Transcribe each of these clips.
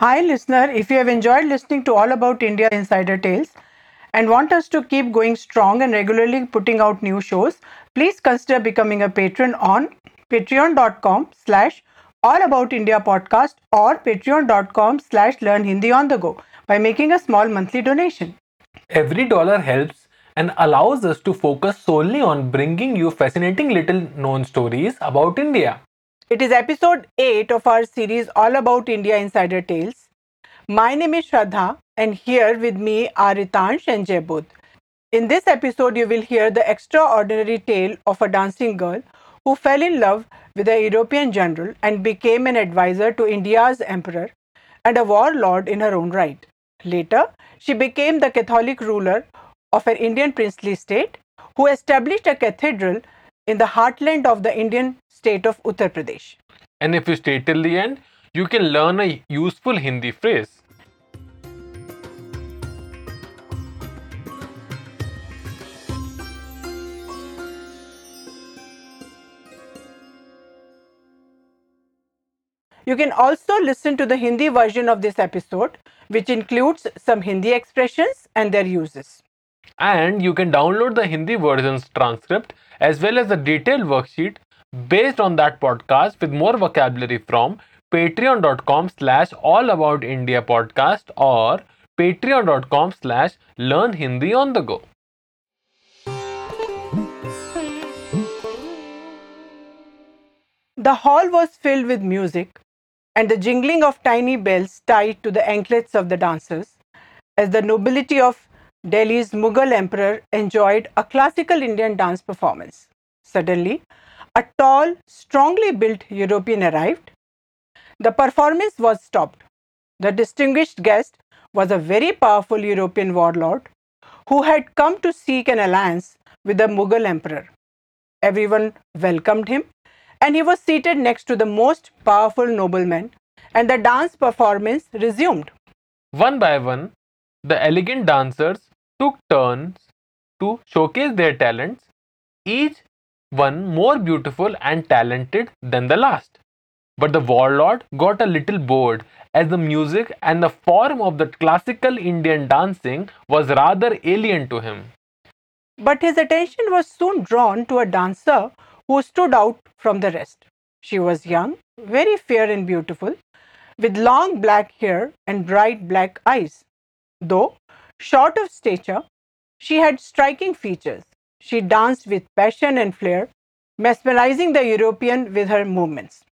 Hi, listener. If you have enjoyed listening to All About India Insider Tales and want us to keep going strong and regularly putting out new shows, please consider becoming a patron on patreon.com slash all about India podcast or patreon.com slash learn Hindi on the go by making a small monthly donation. Every dollar helps and allows us to focus solely on bringing you fascinating little known stories about India. It is episode 8 of our series All About India Insider Tales. My name is Shraddha and here with me are Ritansh and Jaybud. In this episode, you will hear the extraordinary tale of a dancing girl who fell in love with a European general and became an advisor to India's emperor and a warlord in her own right. Later, she became the Catholic ruler of an Indian princely state who established a cathedral in the heartland of the Indian state of Uttar Pradesh. And if you stay till the end, you can learn a useful Hindi phrase. You can also listen to the Hindi version of this episode, which includes some Hindi expressions and their uses. And you can download the Hindi version's transcript as well as a detailed worksheet based on that podcast with more vocabulary from patreon.com slash all about India podcast or patreon.com slash learn Hindi on the go. The hall was filled with music and the jingling of tiny bells tied to the anklets of the dancers as the nobility of Delhi's Mughal emperor enjoyed a classical Indian dance performance. Suddenly, a tall, strongly built European arrived. The performance was stopped. The distinguished guest was a very powerful European warlord who had come to seek an alliance with the Mughal emperor. Everyone welcomed him and he was seated next to the most powerful nobleman and the dance performance resumed. One by one, the elegant dancers took turns to showcase their talents, each one more beautiful and talented than the last. But the warlord got a little bored as the music and the form of the classical Indian dancing was rather alien to him. But his attention was soon drawn to a dancer who stood out from the rest. She was young, very fair and beautiful, with long black hair and bright black eyes. Though short of stature, she had striking features. She danced with passion and flair, mesmerizing the European with her movements.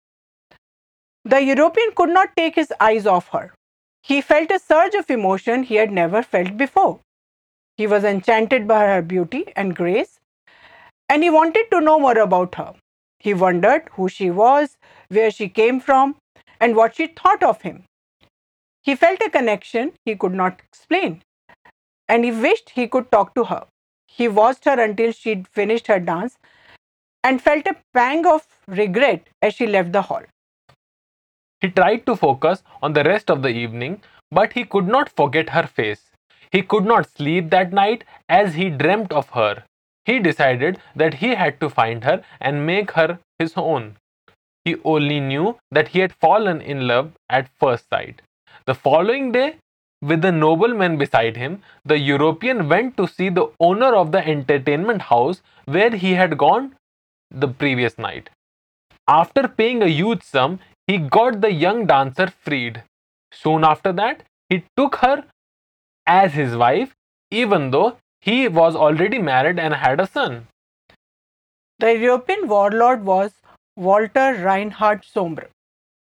The European could not take his eyes off her. He felt a surge of emotion he had never felt before. He was enchanted by her beauty and grace, and he wanted to know more about her. He wondered who she was, where she came from, and what she thought of him. He felt a connection he could not explain, and he wished he could talk to her. He watched her until she'd finished her dance and felt a pang of regret as she left the hall. He tried to focus on the rest of the evening, but he could not forget her face. He could not sleep that night as he dreamt of her. He decided that he had to find her and make her his own. He only knew that he had fallen in love at first sight. The following day, with the nobleman beside him, the European went to see the owner of the entertainment house where he had gone the previous night. After paying a huge sum, he got the young dancer freed. Soon after that, he took her as his wife, even though he was already married and had a son. The European warlord was Walter Reinhard Sombre,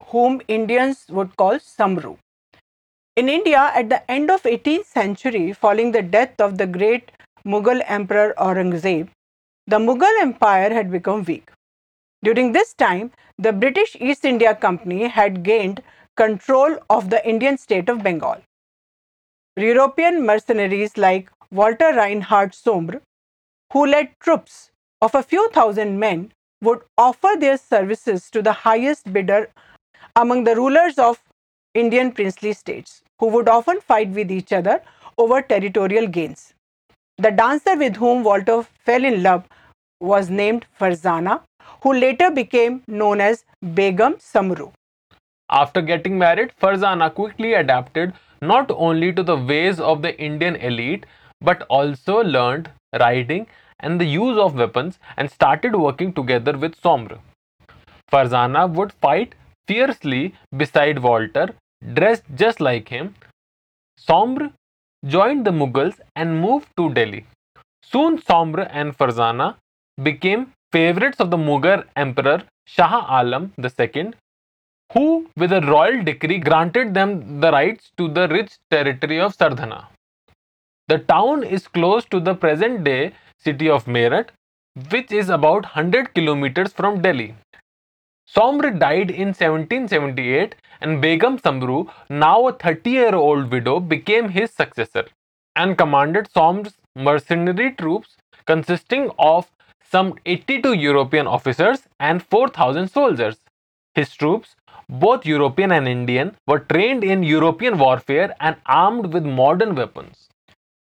whom Indians would call Samru. In India, at the end of 18th century, following the death of the great Mughal Emperor Aurangzeb, the Mughal Empire had become weak. During this time, the British East India Company had gained control of the Indian state of Bengal. European mercenaries like Walter Reinhard Sombre, who led troops of a few thousand men, would offer their services to the highest bidder among the rulers of Indian princely states, who would often fight with each other over territorial gains. The dancer with whom Walter fell in love was named Farzana, who later became known as Begum Samru. After getting married, Farzana quickly adapted not only to the ways of the Indian elite but also learned riding and the use of weapons and started working together with Sombre. Farzana would fight fiercely beside Walter, dressed just like him. Sombre joined the Mughals and moved to Delhi. Soon Sombre and Farzana became favorites of the Mughal Emperor Shah Alam II, who, with a royal decree, granted them the rights to the rich territory of Sardhana. The town is close to the present day city of Meerut, which is about 100 kilometers from Delhi. Sombre died in 1778 and Begum Samru, now a 30 year old widow, became his successor and commanded Sombre's mercenary troops consisting of some 82 European officers and 4,000 soldiers. His troops, both European and Indian, were trained in European warfare and armed with modern weapons.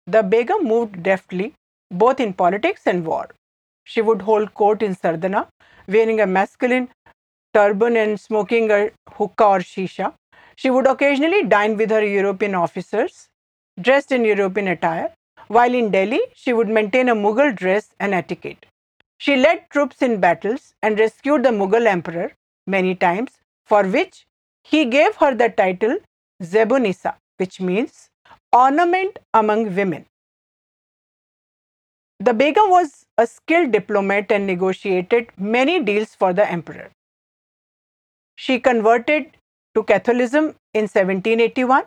The Begum moved deftly both in politics and war. She would hold court in Sardhana, wearing a masculine turban and smoking a hookah or shisha. She would occasionally dine with her European officers, dressed in European attire, while in Delhi, she would maintain a Mughal dress and etiquette. She led troops in battles and rescued the Mughal emperor many times, for which he gave her the title Zebunisa, which means ornament among women. The Begum was a skilled diplomat and negotiated many deals for the emperor. She converted to Catholicism in 1781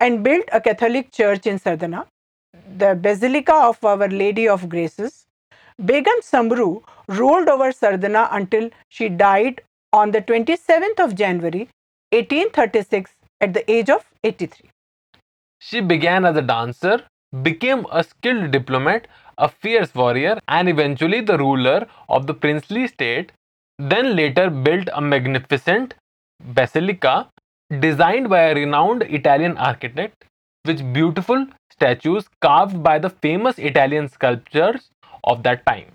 and built a Catholic church in Sardhana, the Basilica of Our Lady of Graces. Begum Samru ruled over Sardhana until she died on the 27th of January 1836 at the age of 83. She began as a dancer, became a skilled diplomat, a fierce warrior, and eventually the ruler of the princely state, then later built a magnificent basilica designed by a renowned Italian architect with beautiful statues carved by the famous Italian sculptors of that time.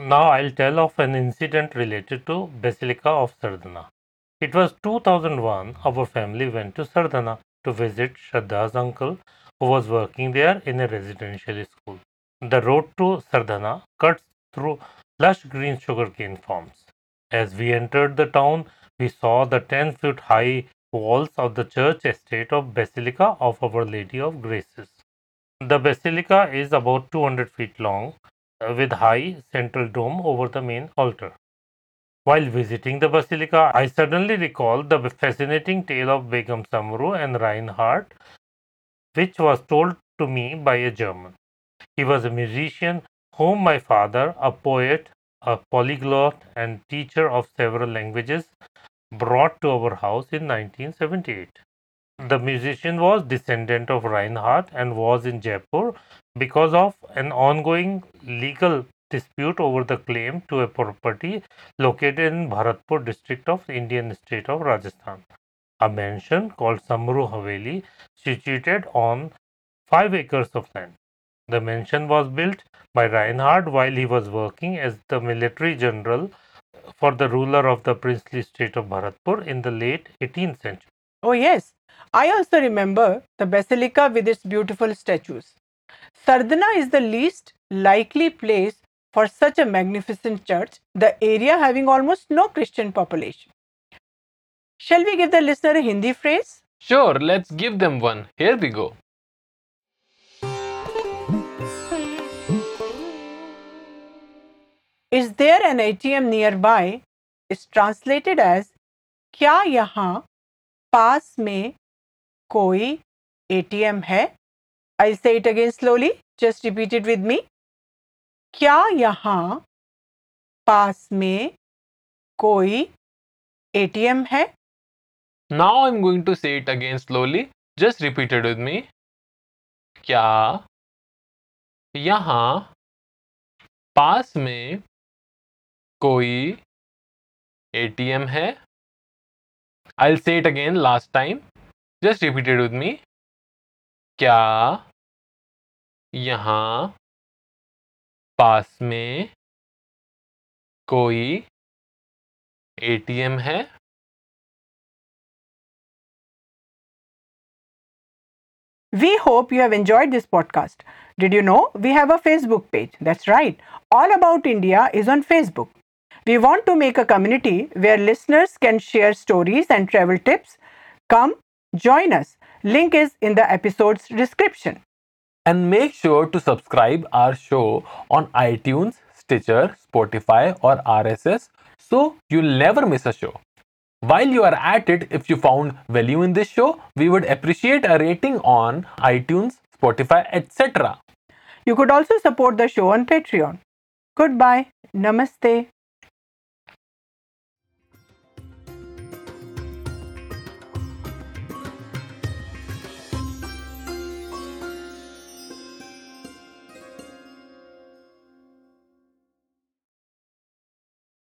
Now I'll tell of an incident related to Basilica of Sardhana. It was 2001 our family went to Sardhana to visit Shraddha's uncle who was working there in a residential school. The road to Sardhana cuts through lush green sugarcane farms. As we entered the town, we saw the 10 foot high walls of the church estate of Basilica of Our Lady of Graces. The basilica is about 200 feet long uh, with high central dome over the main altar. While visiting the basilica, I suddenly recalled the fascinating tale of Begum Samru and Reinhardt, which was told to me by a German. He was a musician whom my father, a poet, a polyglot, and teacher of several languages, brought to our house in 1978. The musician was descendant of Reinhardt and was in Jaipur because of an ongoing legal dispute over the claim to a property located in Bharatpur district of Indian state of Rajasthan. A mansion called Samru Haveli situated on 5 acres of land. The mansion was built by Reinhard while he was working as the military general for the ruler of the princely state of Bharatpur in the late 18th century. Oh, yes. I also remember the basilica with its beautiful statues. Sardhana is the least likely place for such a magnificent church, the area having almost no Christian population. Shall we give the listener a Hindi phrase? Sure, let's give them one. Here we go. Is there an A T M nearby is translated as क्या यहाँ पास में कोई A T M है? I say it again slowly just repeated with me क्या यहाँ पास में कोई ए टी एम है? Now I am going to say it again slowly just repeated with me क्या यहाँ पास में कोई एटीएम है I say it again last time just repeated with me क्या यहाँ पास में कोई एटीएम है We hope you have enjoyed this podcast. Did you know we have a Facebook page? That's right. All About India is on Facebook. We want to make a community where listeners can share stories and travel tips. Come, join us. Link is in the episode's description. And make sure to subscribe our show on iTunes, Stitcher, Spotify or RSS so you'll never miss a show. While you are at it, if you found value in this show, we would appreciate a rating on iTunes, Spotify, etc. You could also support the show on Patreon. Goodbye. Namaste.